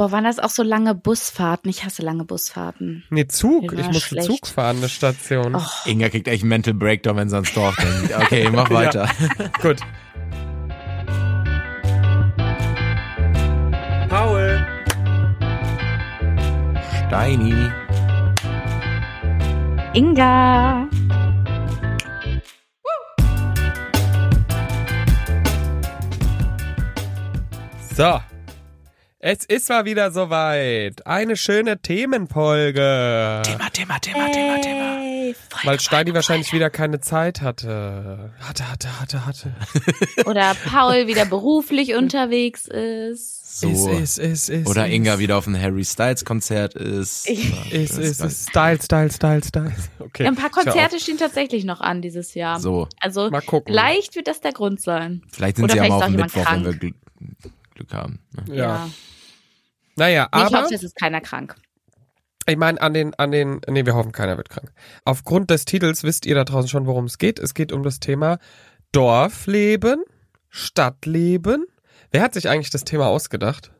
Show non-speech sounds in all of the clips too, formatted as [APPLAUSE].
Boah, waren das auch so lange Busfahrten? Ich hasse lange Busfahrten. Nee, Zug. Ich musste schlecht. Zug fahren, eine Station. Och, Inga kriegt echt einen Mental Breakdown, wenn sie ans Dorf denkt. [LAUGHS] Okay, mach weiter. [LAUGHS] Gut. Paul. Steini. Inga. So. Es ist mal wieder soweit. Eine schöne Themenfolge. Thema, Thema, Thema, Thema, Thema. Hey, Folge, Weil Steini Folge, wahrscheinlich wieder keine Zeit hatte. Hatte, hatte, hatte, hatte. Folge. [LAUGHS] Oder Paul wieder beruflich unterwegs ist. So. Ist, ist, ist, ist. Oder. Inga wieder auf ein Harry Styles Konzert ist. [LAUGHS] Ist, ist, ist. Style, Style, Style, Style. Okay. Ja, ein paar Konzerte stehen tatsächlich noch an dieses Jahr. So, Also Mal gucken. vielleicht wird das der Grund sein. vielleicht sind Oder sie ja vielleicht auf auch jemand Mittwoch, wenn wir krank. Glück, haben. ne? Ja. Naja, Nee, ich aber hoffe, es ist keiner krank. ich meine, an den, an den, nee, wir hoffen, keiner wird krank. Aufgrund des Titels wisst ihr da draußen schon, worum es geht. Es geht um das Thema Dorfleben, Stadtleben. Wer hat sich eigentlich das Thema ausgedacht?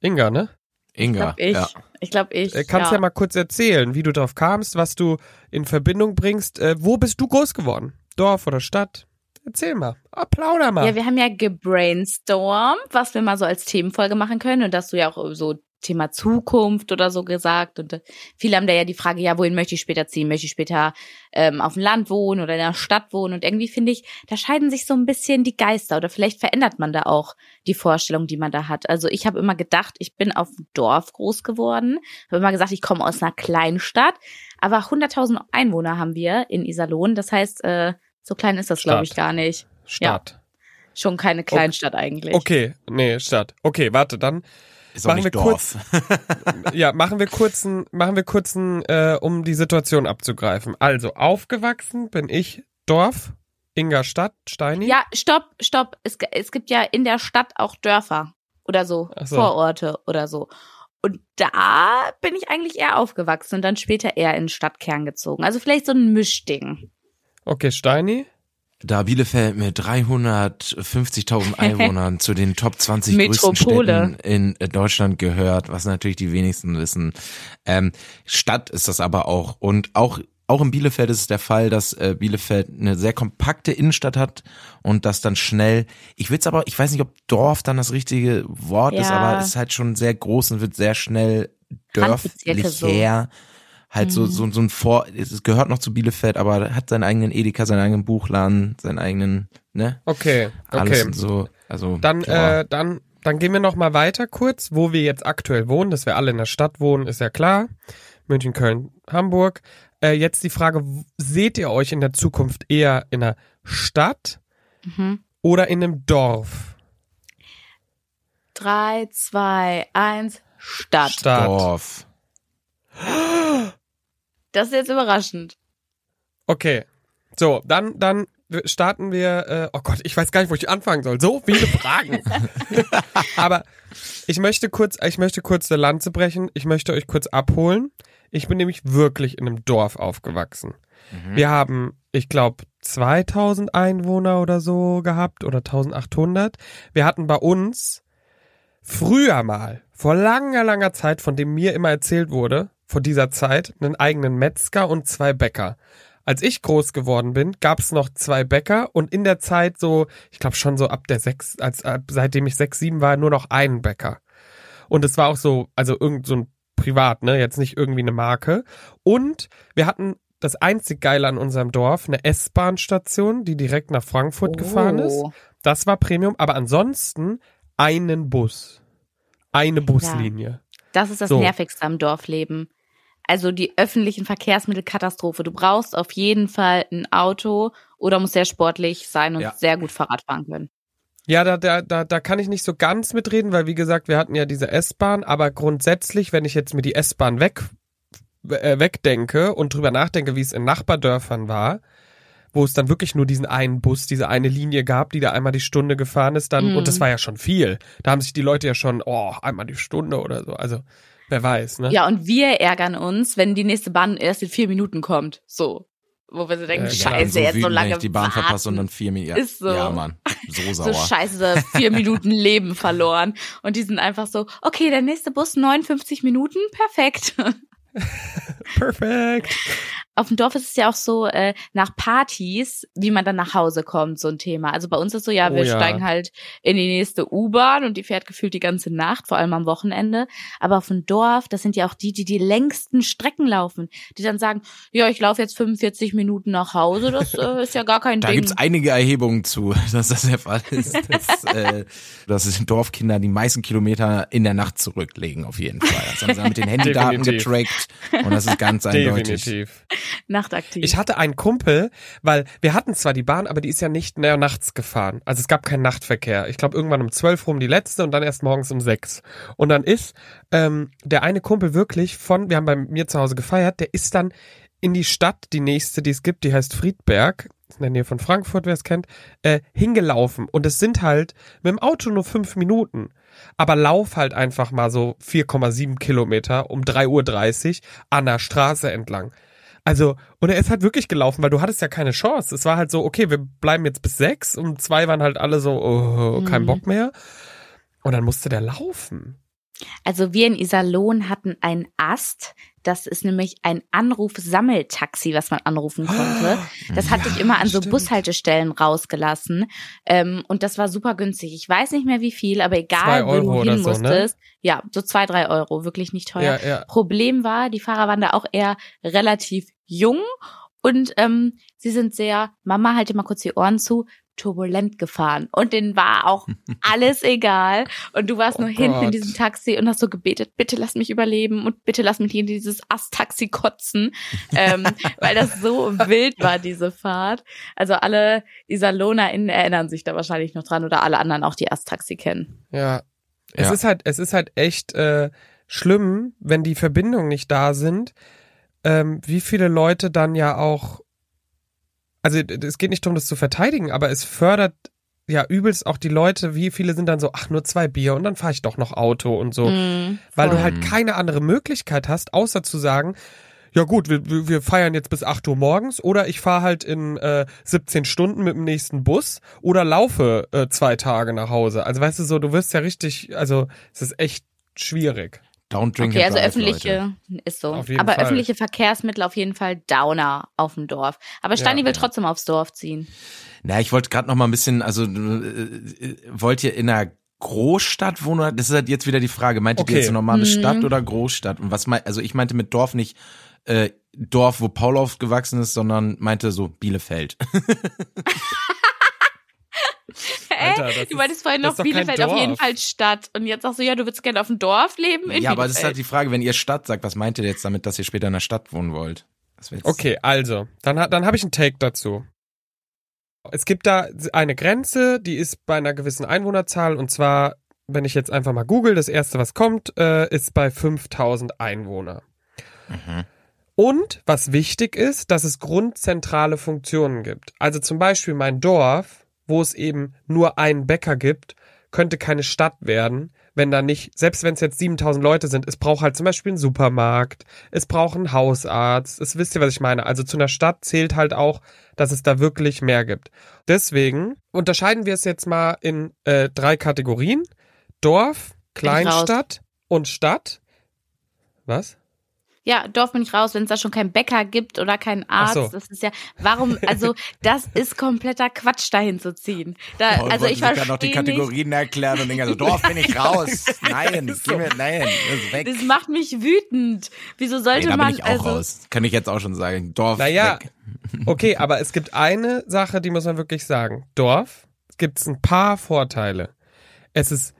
Inga, ne? Ich Inga, glaube ich. ja. Ich glaube ich. Äh, Kannst ja. ja mal kurz erzählen, wie du drauf kamst, was du in Verbindung bringst. Äh, wo bist du groß geworden? Dorf oder Stadt? Erzähl mal. Applauder mal. Ja, wir haben ja gebrainstormt, was wir mal so als Themenfolge machen können und dass du ja auch so Thema Zukunft oder so gesagt und äh, viele haben da ja die Frage, ja, wohin möchte ich später ziehen? Möchte ich später ähm, auf dem Land wohnen oder in der Stadt wohnen? Und irgendwie finde ich, da scheiden sich so ein bisschen die Geister oder vielleicht verändert man da auch die Vorstellung, die man da hat. Also ich habe immer gedacht, ich bin auf dem Dorf groß geworden, habe immer gesagt, ich komme aus einer kleinen Stadt, aber 100.000 Einwohner haben wir in Iserlohn, das heißt, äh, so klein ist das, glaube ich, gar nicht. Stadt. Schon keine Kleinstadt eigentlich. Okay, nee, Stadt. Okay, warte, dann Machen wir Dorf. [LAUGHS] ja, machen wir kurzen, machen wir kurzen, äh, um die Situation abzugreifen. Also, aufgewachsen bin ich Dorf, Inga Stadt, Steini. Ja, stopp, stopp. Es, es gibt ja in der Stadt auch Dörfer oder so, so. Vororte oder so. Und da bin ich eigentlich eher aufgewachsen und dann später eher in den Stadtkern gezogen. Also vielleicht so ein Mischding. Okay, Steini. Da Bielefeld mit 350.000 [LAUGHS] Einwohnern zu den Top 20 größten. Städten in äh, Deutschland gehört, was natürlich die wenigsten wissen. Ähm, Stadt ist das aber auch und auch auch in Bielefeld ist es der Fall, dass äh, Bielefeld eine sehr kompakte Innenstadt hat und das dann schnell, ich will es aber, ich weiß nicht, ob Dorf dann das richtige Wort ist, Ja. aber es ist halt schon sehr groß und wird sehr schnell dörflich so. Halt so, Mhm. so, so ein Vor, es gehört noch zu Bielefeld, aber hat seinen eigenen Edeka, seinen eigenen Buchladen, seinen eigenen, ne? Okay, Alles okay. und so, also. Dann, ja. äh, dann, dann gehen wir noch mal weiter kurz, wo wir jetzt aktuell wohnen. Dass wir alle in der Stadt wohnen, ist ja klar. München, Köln, Hamburg. Äh, jetzt die Frage: Seht ihr euch in der Zukunft eher in einer Stadt Mhm. oder in einem Dorf? Drei, zwei, eins, Stadt. Stadt. Dorf. Das ist jetzt überraschend. Okay. So, dann, dann starten wir. Äh, oh Gott, ich weiß gar nicht, wo ich anfangen soll. So viele Fragen. [LAUGHS] Aber ich möchte kurz, ich möchte kurz eine Lanze brechen. Ich möchte euch kurz abholen. Ich bin nämlich wirklich in einem Dorf aufgewachsen. Wir haben, ich glaube, 2000 Einwohner oder so gehabt oder 1800. Wir hatten bei uns früher mal, vor langer, langer Zeit, von dem mir immer erzählt wurde, vor dieser Zeit, einen eigenen Metzger und zwei Bäcker. Als ich groß geworden bin, gab es noch zwei Bäcker und in der Zeit so, ich glaube schon so ab der sechs, als ab, seitdem ich sechs, sieben war, nur noch einen Bäcker. Und es war auch so, also irgend so ein Privat, ne, jetzt nicht irgendwie eine Marke. Und wir hatten das einzig Geile an unserem Dorf, eine S-Bahn-Station, die direkt nach Frankfurt gefahren ist. Oh. Das war Premium, aber ansonsten einen Bus. Eine Buslinie. Das ist das So. Nervigste am Dorfleben. Also die öffentlichen Verkehrsmittel Katastrophe. Du brauchst auf jeden Fall ein Auto oder musst sehr sportlich sein und Ja. sehr gut Fahrrad fahren können. Ja, da, da, da, da kann ich nicht so ganz mitreden, weil wie gesagt, wir hatten ja diese S-Bahn, aber grundsätzlich, wenn ich jetzt mir die S-Bahn weg, äh, wegdenke und drüber nachdenke, wie es in Nachbardörfern war, wo es dann wirklich nur diesen einen Bus, diese eine Linie gab, die da einmal die Stunde gefahren ist, dann, Mhm. und das war ja schon viel. Da haben sich die Leute ja schon, oh, einmal die Stunde oder so. Also, wer weiß, ne? Ja, und wir ärgern uns, wenn die nächste Bahn erst in vier Minuten kommt. So. wo wir so denken, Ich war dann scheiße, so jetzt so wütend, wenn lange ich die Bahn warten. verpasst und dann vier Minuten. Ja, Ist so. ja, Mann. So [LAUGHS] so sauer. scheiße, vier Minuten [LAUGHS] Leben verloren. Und die sind einfach so, okay, der nächste Bus 59 Minuten, perfekt. [LAUGHS] Perfekt. Auf dem Dorf ist es ja auch so, äh, nach Partys, wie man dann nach Hause kommt, so ein Thema. Also bei uns ist so, ja, Oh wir ja. steigen halt in die nächste U-Bahn und die fährt gefühlt die ganze Nacht, vor allem am Wochenende. Aber auf dem Dorf, das sind ja auch die, die die längsten Strecken laufen, die dann sagen, ja, ich laufe jetzt 45 Minuten nach Hause, das äh, ist ja gar kein Da Ding. gibt's einige Erhebungen zu, [LAUGHS] dass das der Fall ist. [LAUGHS] Dass, äh, dass es Dorfkinder die meisten Kilometer in der Nacht zurücklegen, auf jeden Fall. Das haben sie mit den [LAUGHS] Handydaten getrackt und das ist ganz eindeutig. Definitiv. Nachtaktiv. Ich hatte einen Kumpel, weil wir hatten zwar die Bahn, aber die ist ja nicht mehr nachts gefahren. Also es gab keinen Nachtverkehr. Ich glaube irgendwann um zwölf rum die letzte und dann erst morgens um sechs. Und dann ist ähm, der eine Kumpel wirklich von, wir haben bei mir zu Hause gefeiert, der ist dann in die Stadt, die nächste, die es gibt, die heißt Friedberg, in der Nähe von Frankfurt, wer es kennt, äh, hingelaufen. Und es sind halt mit dem Auto nur fünf Minuten. Aber lauf halt einfach mal so 4,7 Kilometer um 3.30 Uhr an der Straße entlang. Also, und er ist halt wirklich gelaufen, weil du hattest ja keine Chance. Es war halt so, okay, wir bleiben jetzt bis sechs. Um zwei waren halt alle so, oh, kein Mhm. Bock mehr. Und dann musste der laufen. Also wir in Iserlohn hatten einen Ast. Das ist nämlich ein Anruf-Sammeltaxi, was man anrufen konnte. [GASPS] Das hatte ich immer an so stimmt. Bushaltestellen rausgelassen. Ähm, und das war super günstig. Ich weiß nicht mehr wie viel, aber egal, wo du hin so, ne? musstest. Ja, so zwei, drei Euro. Wirklich nicht teuer. Ja, ja. Problem war, die Fahrer waren da auch eher relativ jung und ähm, sie sind sehr, Mama, halte mal kurz die Ohren zu, turbulent gefahren. Und denen war auch [LAUGHS] alles egal. Und du warst Oh nur hinten in Gott. diesem Taxi und hast so gebetet, bitte lass mich überleben und bitte lass mich nicht in dieses Ast-Taxi kotzen, ähm, [LAUGHS] weil das so wild war, diese Fahrt. Also alle IsalonerInnen erinnern sich da wahrscheinlich noch dran oder alle anderen auch, die Ast-Taxi kennen. Ja. Es Ja. ist halt, es ist halt echt äh, schlimm, wenn die Verbindungen nicht da sind, ähm, wie viele Leute dann ja auch, also es geht nicht darum, das zu verteidigen, aber es fördert ja übelst auch die Leute, wie viele sind dann so, ach, nur zwei Bier und dann fahre ich doch noch Auto und so. Mm, Weil du halt keine andere Möglichkeit hast, außer zu sagen, ja gut, wir, wir wir feiern jetzt bis 8 Uhr morgens oder ich fahre halt in äh, 17 Stunden mit dem nächsten Bus oder laufe äh, zwei Tage nach Hause. Also weißt du so, du wirst ja richtig, also es ist echt schwierig. Don't drink Okay, and also drive, öffentliche Leute. ist so. Aber Fall. öffentliche Verkehrsmittel auf jeden Fall Downer auf dem Dorf. Aber Stani Ja, will ja. trotzdem aufs Dorf ziehen. Na, ich wollte gerade noch mal ein bisschen, also äh, äh, wollt ihr in einer Großstadt wohnen? Das ist halt jetzt wieder die Frage. Meintet Okay. ihr jetzt eine normale Mhm. Stadt oder Großstadt? Und was meint, also ich meinte mit Dorf nicht äh, Dorf, wo Paul aufgewachsen ist, sondern meinte so Bielefeld. [LAUGHS] [LAUGHS] Alter, das du meintest vorhin noch Bielefeld auf jeden. Fall Stadt. Und jetzt sagst du, ja, du würdest gerne auf dem Dorf leben in ja, aber das ist halt die Frage, wenn ihr Stadt sagt, was meint ihr jetzt damit, dass ihr später in der Stadt wohnen wollt? Okay, also, dann, dann habe ich einen Take dazu. Es gibt da eine Grenze, die ist bei einer gewissen Einwohnerzahl und zwar, wenn ich jetzt einfach mal google, das erste, was kommt, äh, ist bei 5000 Einwohner. Mhm. Und was wichtig ist, dass es grundzentrale Funktionen gibt. Also zum Beispiel mein Dorf, wo es eben nur einen Bäcker gibt, könnte keine Stadt werden, wenn da nicht, selbst wenn es jetzt 7000 Leute sind, es braucht halt zum Beispiel einen Supermarkt, es braucht einen Hausarzt, es wisst ihr, was ich meine. Also zu einer Stadt zählt halt auch, dass es da wirklich mehr gibt. Deswegen unterscheiden wir es jetzt mal in äh, drei Kategorien. Dorf. Kleinstadt und Stadt. Was? Ja, Dorf bin ich raus, wenn es da schon keinen Bäcker gibt oder keinen Arzt. so. Das ist ja, warum, also das ist kompletter Quatsch, dahin zu ziehen. Da, Paul also ich sich gerade noch die verstehe nicht, Kategorien erklären und denke also, Dorf bin ich raus. [LAUGHS] Nein, ist geh so. mir, nein, das ist weg. das macht mich wütend. Wieso sollte Nee, da man, bin ich auch also, raus. Kann ich jetzt auch schon sagen. Dorf Naja, weg. okay, aber es gibt eine Sache, die muss man wirklich sagen. Dorf gibt es ein paar Vorteile. Es ist,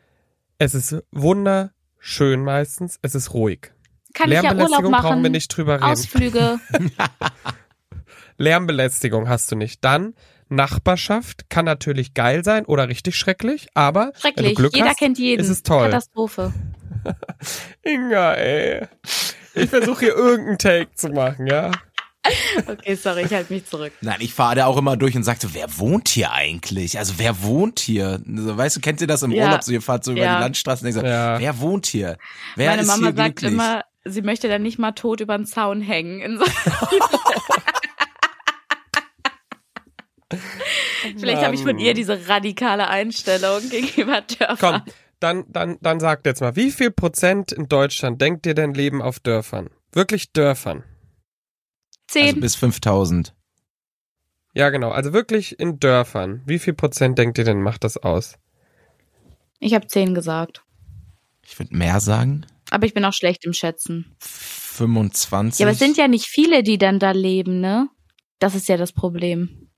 es ist wunderschön meistens, es ist ruhig. Kann ich ja Urlaub Lärmbelästigung brauchen wir machen, nicht drüber reden. Ausflüge. [LAUGHS] Lärmbelästigung hast du nicht. Dann Nachbarschaft kann natürlich geil sein oder richtig schrecklich, aber wenn du Schrecklich. Glück Jeder hast, kennt jeden. ist es toll. Katastrophe. [LAUGHS] Inga, ey. Ich versuche hier irgendeinen Take zu machen, ja. Okay, sorry, ich halte mich zurück. Nein, ich fahre da auch immer durch und sag so, wer wohnt hier eigentlich? Also wer wohnt hier? So, weißt du, kennt ihr das im Ja. Urlaub? So, ihr fahrt so über Ja. die Landstraßen und denkt so, Ja. wer wohnt hier? Wer Meine ist Mama hier sagt glücklich? immer, sie möchte dann nicht mal tot über den Zaun hängen. In so [LAUGHS] Vielleicht habe ich von ihr diese radikale Einstellung [LAUGHS] gegenüber Dörfern. Komm, dann, dann, dann sagt jetzt mal, wie viel Prozent in Deutschland denkt ihr denn leben auf Dörfern? Wirklich Dörfern? Zehn. Also bis 5000. Ja, genau. Also wirklich in Dörfern. Wie viel Prozent denkt ihr denn macht das aus? ich habe zehn gesagt. Ich würde mehr sagen. Aber ich bin auch schlecht im Schätzen. 25. Ja, aber es sind ja nicht viele, die dann da leben, ne? Das ist ja das Problem.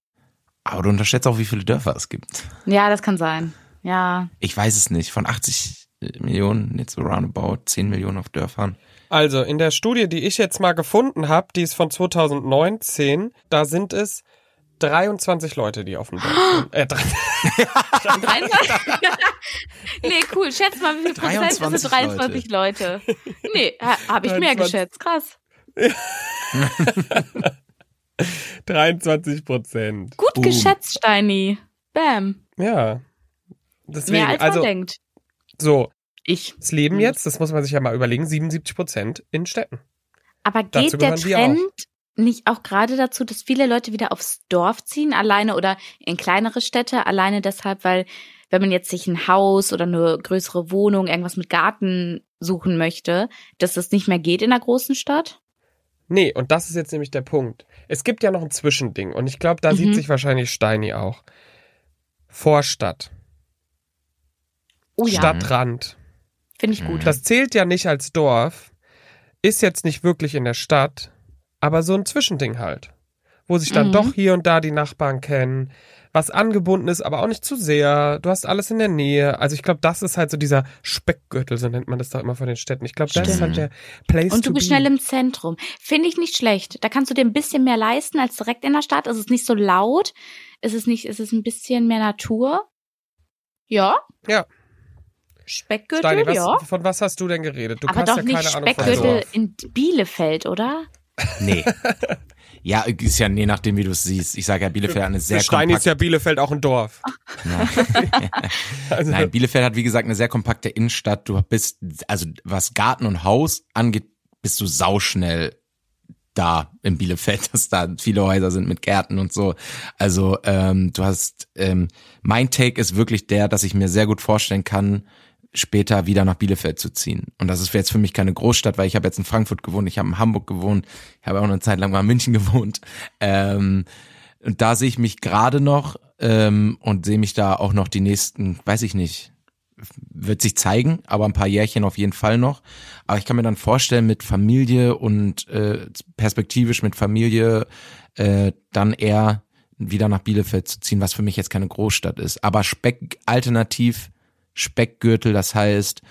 Aber du unterschätzt auch, wie viele Dörfer es gibt. Ja, das kann sein. Ja. Ich weiß es nicht. Von 80 Millionen, jetzt so roundabout 10 Millionen auf Dörfern. Also in der Studie, die ich jetzt mal gefunden habe, die ist von 2019, da sind es 23 Leute, die auf dem Dorf [GASPS] sind. Äh, drei- [LAUGHS] [LAUGHS] [LAUGHS] 23? Nee, cool. Schätz mal, wie viel Prozent das 23 sind 23 Leute. Nee, ha, habe ich mehr 23. geschätzt. Krass. [LAUGHS] 23 Prozent. Gut Boom. geschätzt, Steini. Bam. Ja. Deswegen, Mehr als also man denkt. so, Ich. es leben jetzt, das muss man sich ja mal überlegen, 77 Prozent in Städten. Aber Dazu geht der Trend nicht auch gerade dazu, dass viele Leute wieder aufs Dorf ziehen, alleine oder in kleinere Städte, alleine deshalb, weil wenn man jetzt sich ein Haus oder eine größere Wohnung, irgendwas mit Garten suchen möchte, dass das nicht mehr geht in einer großen Stadt? Nee, und das ist jetzt nämlich der Punkt. Es gibt ja noch ein Zwischending und ich glaube, da Mhm. sieht sich wahrscheinlich Steini auch. Vorstadt, Oh ja, Stadtrand. finde ich gut. Das zählt ja nicht als Dorf, ist jetzt nicht wirklich in der Stadt, aber so ein Zwischending halt. Wo sich dann Mhm. doch hier und da die Nachbarn kennen, was angebunden ist, aber auch nicht zu sehr. Du hast alles in der Nähe. Also ich glaube, das ist halt so dieser Speckgürtel, so nennt man das doch immer von den Städten. Ich glaube, das ist halt der Place Und du bist be. schnell im Zentrum. Finde ich nicht schlecht. Da kannst du dir ein bisschen mehr leisten als direkt in der Stadt. Es ist nicht so laut. Es ist nicht, es ist ein bisschen mehr Natur. Ja. Ja. Speckgürtel, Steini, was, ja. von was hast du denn geredet? Du Aber hast doch ja nicht keine Ahnung von Speckgürtel in Bielefeld, oder? Nee. ja, ist ja je nachdem, wie du es siehst. Ich sage ja, Bielefeld hat eine sehr Für Steini ist ja Bielefeld auch ein Dorf. [LAUGHS] Also, Nein, Bielefeld hat wie gesagt eine sehr kompakte Innenstadt. Du bist, also was Garten und Haus angeht, bist du sauschnell da in Bielefeld, dass da viele Häuser sind mit Gärten und so. Also ähm, du hast, ähm, mein Take ist wirklich der, dass ich mir sehr gut vorstellen kann, später wieder nach Bielefeld zu ziehen. Und das ist jetzt für mich keine Großstadt, weil ich habe jetzt in Frankfurt gewohnt, ich habe in Hamburg gewohnt, ich habe auch eine Zeit lang mal in München [LAUGHS] gewohnt. Ähm, und da sehe ich mich gerade noch ähm, und sehe mich da auch noch die nächsten, weiß ich nicht, wird sich zeigen, aber ein paar Jährchen auf jeden Fall noch. Aber ich kann mir dann vorstellen, mit Familie und äh, perspektivisch mit Familie äh, dann eher wieder nach Bielefeld zu ziehen, was für mich jetzt keine Großstadt ist. Aber Speck alternativ Speckgürtel, das heißt,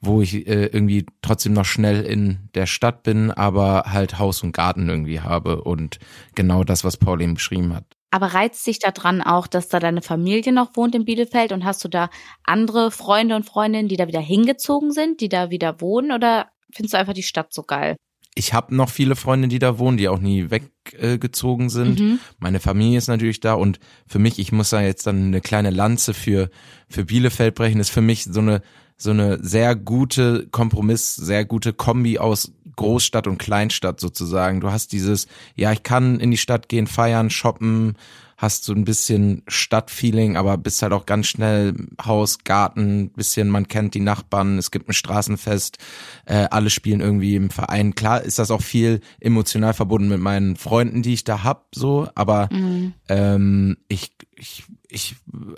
wo ich äh, irgendwie trotzdem noch schnell in der Stadt bin, aber halt Haus und Garten irgendwie habe und genau das, was Paul eben beschrieben hat. Aber reizt dich da dran auch, dass da deine Familie noch wohnt in Bielefeld und hast du da andere Freunde und Freundinnen, die da wieder hingezogen sind, die da wieder wohnen oder findest du einfach die Stadt so geil? Ich habe noch viele Freunde, die da wohnen, die auch nie weggezogen sind. Mhm. Meine Familie ist natürlich da und für mich, ich muss da jetzt dann eine kleine Lanze für für Bielefeld brechen, ist für mich so eine so eine sehr gute Kompromiss, sehr gute Kombi aus Großstadt und Kleinstadt sozusagen. Du hast dieses, ja, ich kann in die Stadt gehen, feiern, shoppen, hast so ein bisschen Stadtfeeling, aber bist halt auch ganz schnell Haus, Garten, bisschen, man kennt die Nachbarn, es gibt ein Straßenfest, äh, alle spielen irgendwie im Verein. Klar ist das auch viel emotional verbunden mit meinen Freunden, die ich da hab, so, aber Mhm. ähm, ich, ich, ich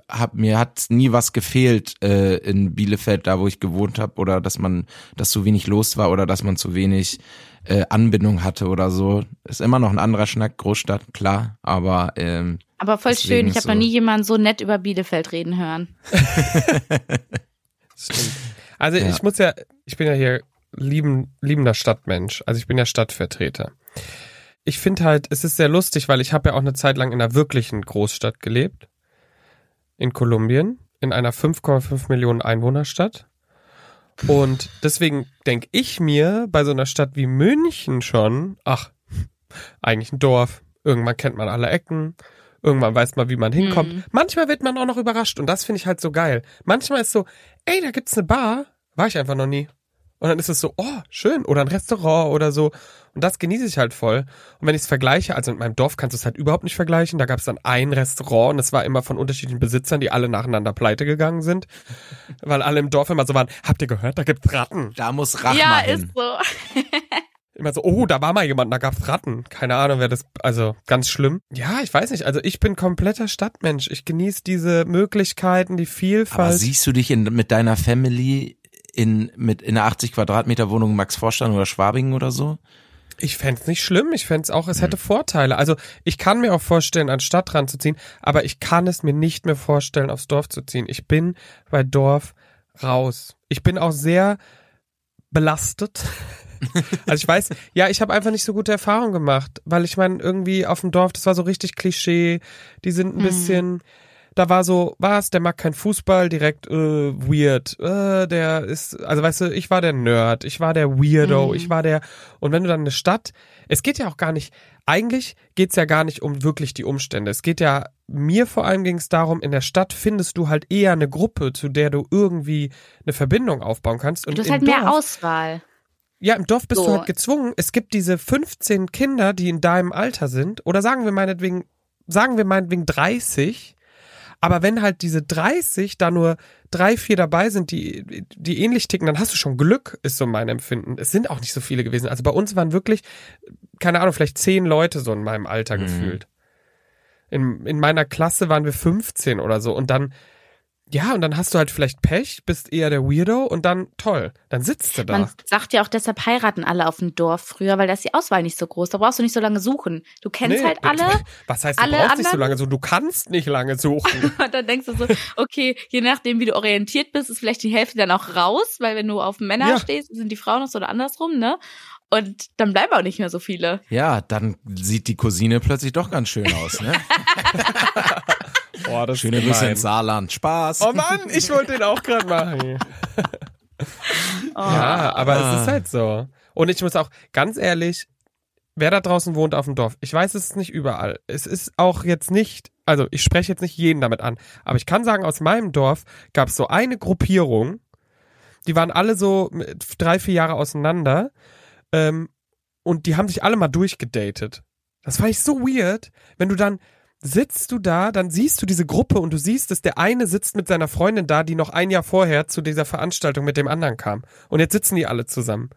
hab mir hat nie was gefehlt äh, in Bielefeld, da wo ich gewohnt habe, oder dass man, dass zu wenig los war oder dass man zu wenig äh, Anbindung hatte oder so. Ist immer noch ein anderer Schnack, Großstadt, klar, aber ähm, Aber voll schön, ich habe noch so- nie jemanden so nett über Bielefeld reden hören. [LAUGHS] Stimmt. Also Ja. ich muss ja, ich bin ja hier lieben, liebender Stadtmensch. Also ich bin ja Stadtvertreter. Ich finde halt, es ist sehr lustig, weil ich habe ja auch eine Zeit lang in einer wirklichen Großstadt gelebt. In Kolumbien, in einer 5,5 Millionen Einwohnerstadt. Und deswegen denke ich mir bei so einer Stadt wie München schon, ach, eigentlich ein Dorf. Irgendwann kennt man alle Ecken. Irgendwann weiß man, wie man hinkommt. Mhm. Manchmal wird man auch noch überrascht und das finde ich halt so geil. Manchmal ist so, ey, da gibt's eine Bar, war ich einfach noch nie. Und dann ist es so, oh, schön, oder ein Restaurant oder so. Und das genieße ich halt voll. Und wenn ich es vergleiche, also in meinem Dorf kannst du es halt überhaupt nicht vergleichen. Da gab es dann ein Restaurant und es war immer von unterschiedlichen Besitzern, die alle nacheinander pleite gegangen sind. [LAUGHS] Weil alle im Dorf immer so waren, habt ihr gehört, da gibt's Ratten. Da muss Rachma Ja, hin. ist so. [LAUGHS] Immer so, oh, da war mal jemand, da gab's Ratten. Keine Ahnung, wer das, also ganz schlimm. Ja, ich weiß nicht, also ich bin kompletter Stadtmensch. Ich genieße diese Möglichkeiten, die Vielfalt. Aber siehst du dich in, mit deiner Family in, mit, in einer 80 Quadratmeter Wohnung Max Vorstand oder Schwabingen oder so? Ich fänd's nicht schlimm. Ich fänd's auch, es hätte Vorteile. Also ich kann mir auch vorstellen, an Stadt ranzuziehen, aber ich kann es mir nicht mehr vorstellen, aufs Dorf zu ziehen. Ich bin bei Dorf raus. Ich bin auch sehr belastet. [LAUGHS] also ich weiß, ja, ich habe einfach nicht so gute Erfahrungen gemacht, weil ich meine, irgendwie auf dem Dorf, das war so richtig Klischee. Die sind ein Mhm. Da war so, was, der mag kein Fußball, direkt äh, weird. Äh, der ist, also weißt du, ich war der Nerd, ich war der Weirdo, Mhm. ich war der, und wenn du dann eine Stadt, es geht ja auch gar nicht, eigentlich geht's ja gar nicht um wirklich die Umstände. Es geht ja, mir vor allem ging es darum, in der Stadt findest du halt eher eine Gruppe, zu der du irgendwie eine Verbindung aufbauen kannst. Und Du hast halt mehr Dorf- Auswahl. ja, im Dorf bist So. du halt gezwungen. Es gibt diese 15 Kinder, die in deinem Alter sind, oder sagen wir meinetwegen, sagen wir meinetwegen 30. Aber wenn halt diese 30 da nur drei, vier dabei sind, die, die ähnlich ticken, dann hast du schon Glück, ist so mein Empfinden. Es sind auch nicht so viele gewesen. Also bei uns waren wirklich, keine Ahnung, vielleicht zehn Leute so in meinem Alter Mhm. gefühlt. In, in meiner Klasse waren wir 15 oder so. Und dann, ja, und dann hast du halt vielleicht Pech, bist eher der Weirdo und dann toll, dann sitzt du da. Man sagt ja auch, deshalb heiraten alle auf dem Dorf früher, weil da ist die Auswahl nicht so groß. Da brauchst du nicht so lange suchen. Du kennst Nee, halt alle. Was heißt, du alle brauchst nicht so anderen- lange suchen? Du kannst nicht lange suchen. [LAUGHS] Und dann denkst du so, okay, je nachdem, wie du orientiert bist, ist vielleicht die Hälfte dann auch raus, weil wenn du auf Männer Ja. stehst, sind die Frauen noch so oder andersrum, ne? Und dann bleiben auch nicht mehr so viele. Ja, dann sieht die Cousine plötzlich doch ganz schön aus, ne? [LAUGHS] Boah, das Schöne Grüße ins Saarland. Spaß. Oh Mann, ich wollte den auch gerade machen. [LAUGHS] Oh. Ja, aber Ah. es ist halt so. Und ich muss auch, ganz ehrlich, wer da draußen wohnt auf dem Dorf, ich weiß, es ist nicht überall. Es ist auch jetzt nicht, also ich spreche jetzt nicht jeden damit an, aber ich kann sagen, aus meinem Dorf gab es so eine Gruppierung, die waren alle so mit drei, vier Jahre auseinander ähm, und die haben sich alle mal durchgedatet. Das fand ich so weird, wenn du dann sitzt du da, dann siehst du diese Gruppe und du siehst, dass der eine sitzt mit seiner Freundin da, die noch ein Jahr vorher zu dieser Veranstaltung mit dem anderen kam. Und jetzt sitzen die alle zusammen.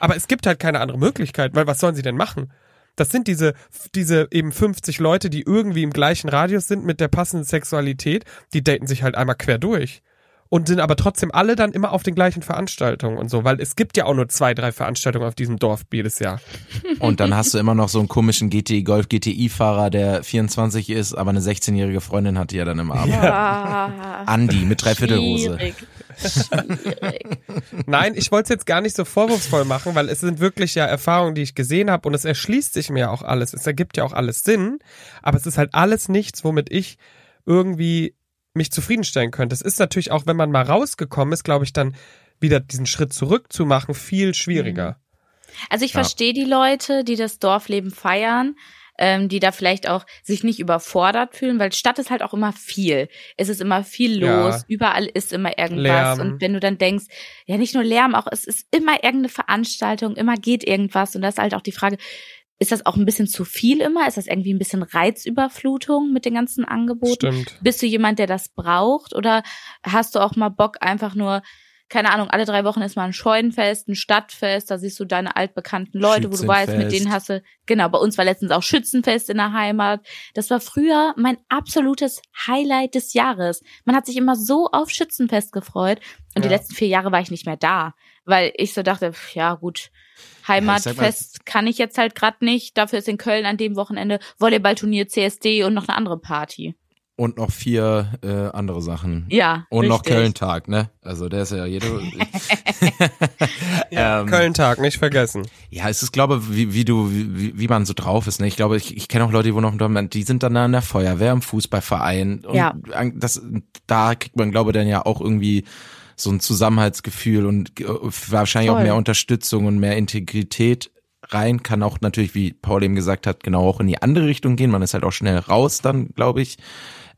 Aber es gibt halt keine andere Möglichkeit, weil was sollen sie denn machen? Das sind diese, diese eben 50 Leute, die irgendwie im gleichen Radius sind mit der passenden Sexualität, die daten sich halt einmal quer durch. Und sind aber trotzdem alle dann immer auf den gleichen Veranstaltungen und so, weil es gibt ja auch nur zwei, drei Veranstaltungen auf diesem Dorf jedes Jahr. Und dann hast du immer noch so einen komischen GT Golf GTI-Fahrer, der 24 ist, aber eine 16-jährige Freundin hat die ja dann im Abend. Ah, Andi mit Dreiviertelhose. schwierig. Schwierig. Nein, ich wollte es jetzt gar nicht so vorwurfsvoll machen, weil es sind wirklich ja Erfahrungen, die ich gesehen habe und es erschließt sich mir auch alles. Es ergibt ja auch alles Sinn, aber es ist halt alles nichts, womit ich irgendwie mich zufriedenstellen könnte. Es ist natürlich auch, wenn man mal rausgekommen ist, glaube ich, dann wieder diesen Schritt zurück zu machen, viel schwieriger. Also ich Ja. verstehe die Leute, die das Dorfleben feiern, ähm, die da vielleicht auch sich nicht überfordert fühlen, weil Stadt ist halt auch immer viel. Es ist immer viel Ja. los, überall ist immer irgendwas. Lärm. Und wenn du dann denkst, ja nicht nur Lärm, auch es ist immer irgendeine Veranstaltung, immer geht irgendwas. Und das ist halt auch die Frage, ist das auch ein bisschen zu viel immer? Ist das irgendwie ein bisschen Reizüberflutung mit den ganzen Angeboten? Stimmt. Bist du jemand, der das braucht? Oder hast du auch mal Bock, einfach nur, keine Ahnung, alle drei Wochen ist mal ein Scheunenfest, ein Stadtfest, da siehst du deine altbekannten Leute, wo du weißt, mit denen hast du, genau, bei uns war letztens auch Schützenfest in der Heimat. Das war früher mein absolutes Highlight des Jahres. Man hat sich immer so auf Schützenfest gefreut. Und die Ja. letzten vier Jahre war ich nicht mehr da, weil ich so dachte, pf, ja gut, Heimatfest kann ich jetzt halt gerade nicht. Dafür ist in Köln an dem Wochenende Volleyballturnier CSD und noch eine andere Party. Und noch vier äh, andere Sachen. Ja. Und noch richtig. Köln-Tag, ne? Also der ist ja jede. [LAUGHS] Ja, [LAUGHS] Ähm, Köln-Tag, nicht vergessen. Ja, es ist, glaube wie, wie du, wie, wie man so drauf ist. Ne? Ich glaube, ich, ich kenne auch Leute, die wohnen auf dem die sind dann da in der Feuerwehr, im Fußballverein. Und Ja. das, da kriegt man, glaube ich, dann ja auch irgendwie so ein Zusammenhaltsgefühl und äh, wahrscheinlich auch Voll. mehr Unterstützung und mehr Integrität rein. Kann auch natürlich, wie Paul eben gesagt hat, genau auch in die andere Richtung gehen. Man ist halt auch schnell raus dann, glaube ich.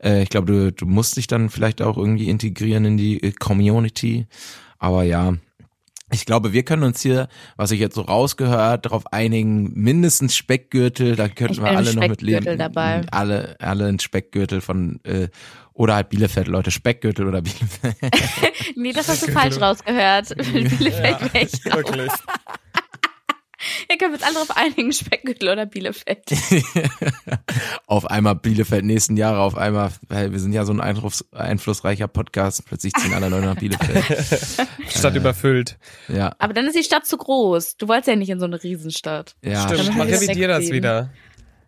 Äh, ich glaube, du, du musst dich dann vielleicht auch irgendwie integrieren in die äh, Community. Aber ja, Ich glaube, wir können uns hier, was ich jetzt so rausgehört, darauf einigen, mindestens Speckgürtel, da könnten wir alle noch mit leben. Speckgürtel dabei. Alle, alle ein Speckgürtel von, äh, oder halt Bielefeld, Leute, Speckgürtel oder Bielefeld. [LAUGHS] Nee, das hast du falsch rausgehört. [LAUGHS] Bielefeld wäre ich raus. Wirklich. Ihr könnt uns alle darauf einigen, Speckgürtel oder Bielefeld. [LAUGHS] auf einmal Bielefeld nächsten Jahre, auf einmal, weil wir sind ja so ein einfluss, einflussreicher Podcast, plötzlich ziehen alle Leute nach Bielefeld. [LAUGHS] Stadt überfüllt. Ja, Aber dann ist die Stadt zu groß. Du wolltest ja nicht in so eine Riesenstadt. ja, Stimmt, Dann mal haben wir revidier das wieder.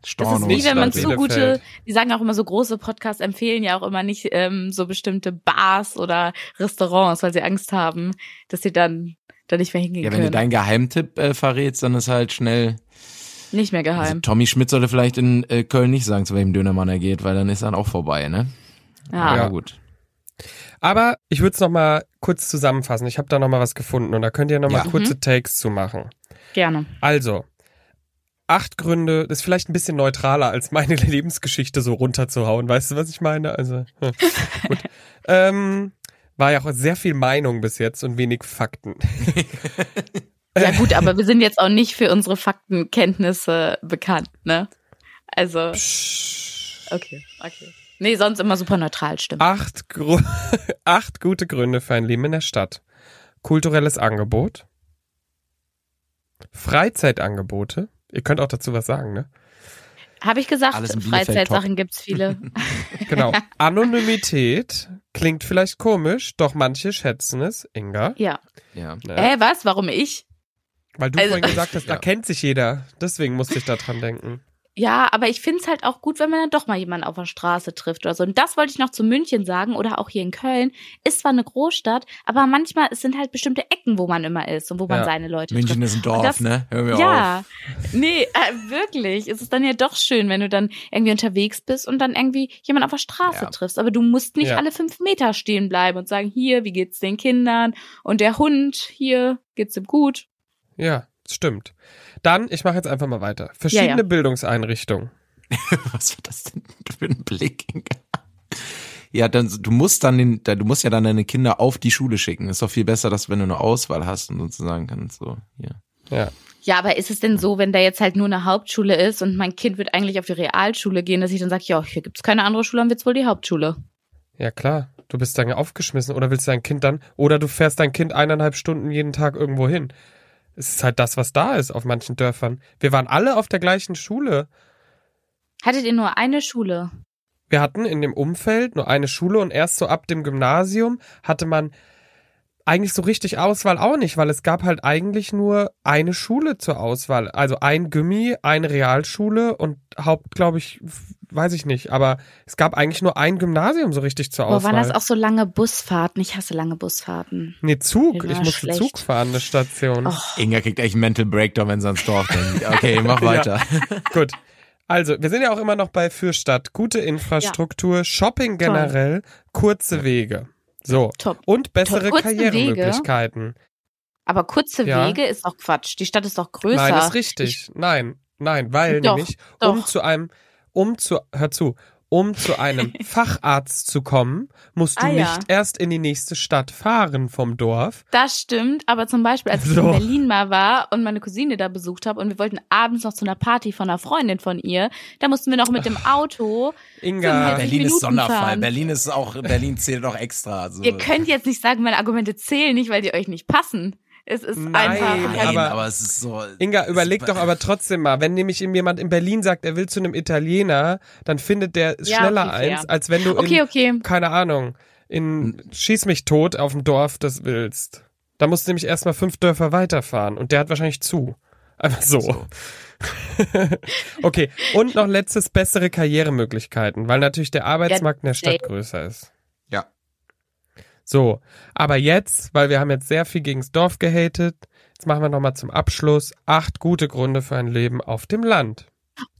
Das Storno, ist wie wenn man zu gute, die sagen auch immer so große Podcasts empfehlen ja auch immer nicht ähm, so bestimmte Bars oder Restaurants, weil sie Angst haben, dass sie dann da nicht mehr hingehen Ja, wenn du können. deinen Geheimtipp äh, verrätst, dann ist halt schnell. nicht mehr Also geheim. Tommy Schmidt sollte vielleicht in äh, Köln nicht sagen, zu welchem Dönermann er geht, weil dann ist dann auch vorbei, ne? ja. Aber Ja. gut. Aber ich würde es nochmal kurz zusammenfassen. Ich habe da nochmal was gefunden und da könnt ihr nochmal Ja. kurze Takes zu machen. gerne. Also, acht Gründe, das ist vielleicht ein bisschen neutraler als meine [LAUGHS] Lebensgeschichte so runterzuhauen. Weißt du, was ich meine? Also, hm, gut. [LAUGHS] Ähm, war ja auch sehr viel Meinung bis jetzt und wenig Fakten. [LAUGHS] Ja gut, aber wir sind jetzt auch nicht für unsere Faktenkenntnisse bekannt, ne? Also, okay, okay. Nee, sonst immer super neutral, stimmt. Acht, Gru [LAUGHS] acht gute Gründe für ein Leben in der Stadt. Kulturelles Angebot. Freizeitangebote. Ihr könnt auch dazu was sagen, ne? Habe ich gesagt, Freizeitsachen gibt's viele. [LAUGHS] Genau. Anonymität klingt vielleicht komisch, doch manche schätzen es. Inga. ja. Ja. Ne? Äh, was? Warum ich? Weil du Also- vorhin gesagt hast, da [LAUGHS] Ja. kennt sich jeder. Deswegen musste ich da dran denken. Ja, aber ich find's halt auch gut, wenn man dann doch mal jemanden auf der Straße trifft oder so. Und das wollte ich noch zu München sagen oder auch hier in Köln. Ist zwar eine Großstadt, aber manchmal es sind halt bestimmte Ecken, wo man immer ist und wo man Ja. seine Leute München trifft. ist ein Dorf, das- ne? Hör mir ja, auf. nee, äh, wirklich. Es ist dann ja doch schön, wenn du dann irgendwie unterwegs bist und dann irgendwie jemanden auf der Straße Ja. triffst. Aber du musst nicht Ja. alle fünf Meter stehen bleiben und sagen, hier, wie geht's den Kindern? Und der Hund, hier, geht's ihm gut? Ja, stimmt. Dann, ich mache jetzt einfach mal weiter. Verschiedene Ja, ja. Bildungseinrichtungen. [LAUGHS] Was war das denn für ein Blick? Ja, dann du musst dann den, da- du musst ja dann deine Kinder auf die Schule schicken. Ist doch viel besser, dass wenn du eine Auswahl hast und sozusagen kannst so hier. Ja. Ja, aber ist es denn so, wenn da jetzt halt nur eine Hauptschule ist und mein Kind wird eigentlich auf die Realschule gehen, dass ich dann sage, ja, hier gibt's keine andere Schule, dann wird's wohl die Hauptschule. Ja, klar. Du bist dann aufgeschmissen oder willst dein Kind dann, oder du fährst dein Kind eineinhalb Stunden jeden Tag irgendwo hin. Es ist halt das, was da ist auf manchen Dörfern. Wir waren alle auf der gleichen Schule. Hattet ihr nur eine Schule? Wir hatten in dem Umfeld nur eine Schule und erst so ab dem Gymnasium hatte man eigentlich so richtig Auswahl auch nicht, weil es gab halt eigentlich nur eine Schule zur Auswahl. Also ein Gummi, eine Realschule und Haupt, glaube ich, weiß ich nicht. Aber es gab eigentlich nur ein Gymnasium so richtig zur Boah, Auswahl. waren das auch so lange Busfahrten? Ich hasse lange Busfahrten. Nee, Zug. Ich musste schlecht. Zug fahren, eine Station. Och. Inga kriegt echt einen Mental Breakdown, wenn sie ans Dorf denkt. [LAUGHS] Okay, mach weiter. [LAUGHS] Gut. Also, wir sind ja auch immer noch bei Fürstadt. Gute Infrastruktur, Shopping generell, kurze Wege. So. Top. Und bessere Wege? Karrieremöglichkeiten. Aber kurze Ja. Wege ist doch Quatsch. Die Stadt ist doch größer. Nein, ist richtig. nein, nein, weil Doch, nämlich, um doch. zu einem, um zu, hör zu, um zu einem [LAUGHS] Facharzt zu kommen, musst du Ah, ja. nicht erst in die nächste Stadt fahren vom Dorf. Das stimmt, aber zum Beispiel, als ich So. in Berlin mal war und meine Cousine da besucht habe und wir wollten abends noch zu einer Party von einer Freundin von ihr, da mussten wir noch mit dem Auto. Inga, 35 Berlin ist Minuten Sonderfall. fahren. Berlin ist auch, Berlin zählt auch extra. Also. Ihr könnt jetzt nicht sagen, meine Argumente zählen nicht, weil die euch nicht passen. Es ist Nein, einfach. Nein, aber- aber, es ist so. Inga, überleg doch aber trotzdem mal, wenn nämlich ihm jemand in Berlin sagt, er will zu einem Italiener, dann findet der Ja, schneller okay, eins, als wenn du Okay, in, okay. keine Ahnung, in Schieß mich tot auf dem Dorf das willst. Da musst du nämlich erstmal fünf Dörfer weiterfahren und der hat wahrscheinlich zu. Einfach so. So. [LAUGHS] okay, und noch letztes, bessere Karrieremöglichkeiten, weil natürlich der Arbeitsmarkt in der Stadt größer ist. So, aber jetzt, weil wir haben jetzt sehr viel gegens Dorf gehatet, jetzt machen wir nochmal zum Abschluss acht gute Gründe für ein Leben auf dem Land.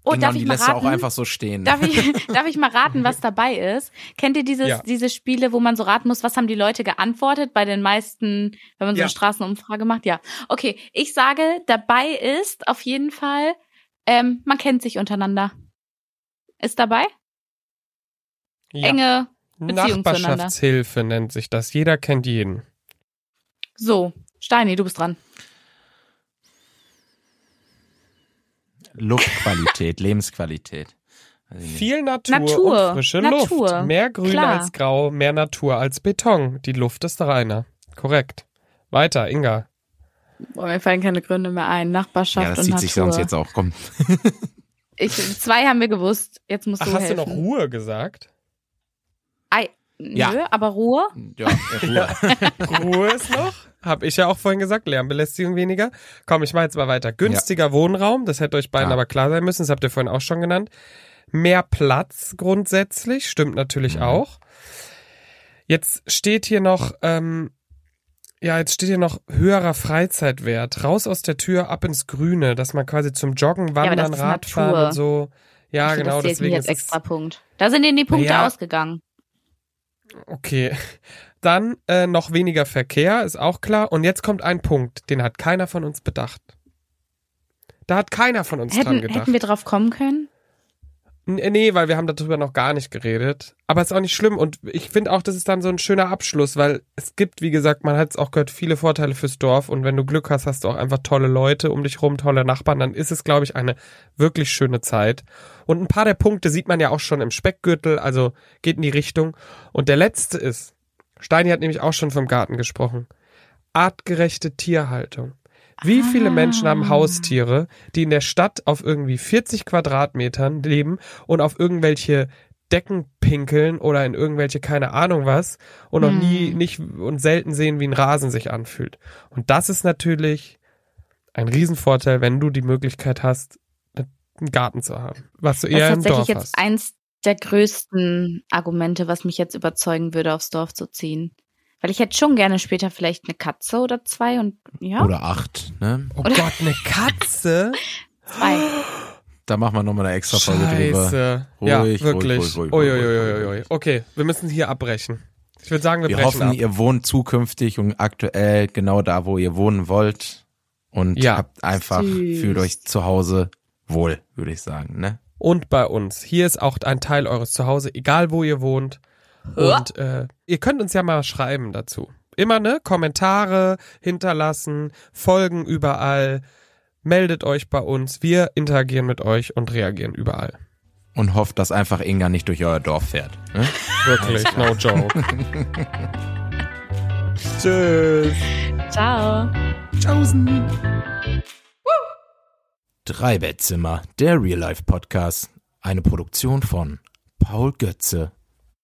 Oh, darf ich die mal lässt du auch raten? einfach so stehen. Darf ich, [LAUGHS] darf ich mal raten, was dabei ist? Kennt ihr dieses, Ja. diese Spiele, wo man so raten muss, was haben die Leute geantwortet bei den meisten, wenn man so Ja. eine Straßenumfrage macht? Ja. Okay, ich sage, dabei ist auf jeden Fall, ähm, man kennt sich untereinander. Ist dabei? Ja. Enge. Beziehung Nachbarschaftshilfe nennt sich das. Jeder kennt jeden. So. Steini, du bist dran. Luftqualität, [LAUGHS] Lebensqualität. Viel Natur, Natur, und frische Natur, Luft. Mehr Grün klar. als Grau, mehr Natur als Beton. Die Luft ist reiner. Korrekt. Weiter, Inga. Boah, mir fallen keine Gründe mehr ein. Nachbarschaft Ja, das und zieht Natur. sich sonst jetzt auch. Komm. Ich, zwei haben wir gewusst. Jetzt musst Ach, du hast helfen. du noch Ruhe gesagt? Ei, Ja. Nö, aber Ruhe? Ja, Ruhe. [LAUGHS] Ruhe ist noch. Hab ich ja auch vorhin gesagt, Lärmbelästigung weniger. Komm, ich mach jetzt mal weiter. Günstiger Wohnraum, das hätte euch beiden Ja. aber klar sein müssen, das habt ihr vorhin auch schon genannt. Mehr Platz grundsätzlich, stimmt natürlich Mhm. auch. Jetzt steht hier noch, ähm, ja, jetzt steht hier noch höherer Freizeitwert. Raus aus der Tür, ab ins Grüne, dass man quasi zum Joggen, Wandern, das ist Radfahren Natur. und so. Ja, Okay, genau, das zählt deswegen mir ist jetzt extra Punkt. Da sind ihnen die Punkte Ja. ausgegangen. Okay. Dann äh, noch weniger Verkehr, ist auch klar. Und jetzt kommt ein Punkt, den hat keiner von uns bedacht. Da hat keiner von uns dran Hätten, gedacht. hätten wir drauf kommen können? Äh, Nee, weil wir haben darüber noch gar nicht geredet. Aber ist auch nicht schlimm. Und ich finde auch, das ist dann so ein schöner Abschluss, weil es gibt, wie gesagt, man hat es auch gehört, viele Vorteile fürs Dorf. Und wenn du Glück hast, hast du auch einfach tolle Leute um dich rum, tolle Nachbarn. Dann ist es, glaube ich, eine wirklich schöne Zeit. Und ein paar der Punkte sieht man ja auch schon im Speckgürtel, also geht in die Richtung. Und der letzte ist, Steini hat nämlich auch schon vom Garten gesprochen, artgerechte Tierhaltung. Wie viele Ah. Menschen haben Haustiere, die in der Stadt auf irgendwie 40 Quadratmetern leben und auf irgendwelche Decken pinkeln oder in irgendwelche keine Ahnung was und noch Hm. nie nicht und selten sehen, wie ein Rasen sich anfühlt. Und das ist natürlich ein Riesenvorteil, wenn du die Möglichkeit hast, einen Garten zu haben, was du Das eher ist im tatsächlich Dorf jetzt hast. eins der größten Argumente, was mich jetzt überzeugen würde, aufs Dorf zu ziehen. Weil ich hätte schon gerne später vielleicht eine Katze oder zwei und ja, Oder acht, ne? Oh Gott, eine Katze? [LAUGHS] zwei. Da machen wir nochmal eine extra Folge drüber. Scheiße. ja, Ruhig, wirklich. ruhig, ruhig, ruhig, Uiuiuiui. ruhig, ruhig. Okay, wir müssen hier abbrechen. Ich würde sagen, wir, Wir brechen hoffen, ab. ihr wohnt zukünftig und aktuell genau da, wo ihr wohnen wollt. Und Ja. habt einfach, Süß. fühlt euch zu Hause wohl, würde ich sagen, ne? Und bei uns. Hier ist auch ein Teil eures Zuhause, egal wo ihr wohnt. Und äh, ihr könnt uns ja mal schreiben dazu. Immer, ne? Kommentare hinterlassen, Folgen überall. Meldet euch bei uns. Wir interagieren mit euch und reagieren überall. Und hofft, dass einfach Inga nicht durch euer Dorf fährt. Ne? Wirklich, no joke. [LAUGHS] Tschüss. Ciao. Tschaußen. Drei Bettzimmer, der Real Life Podcast. Eine Produktion von Paul Götze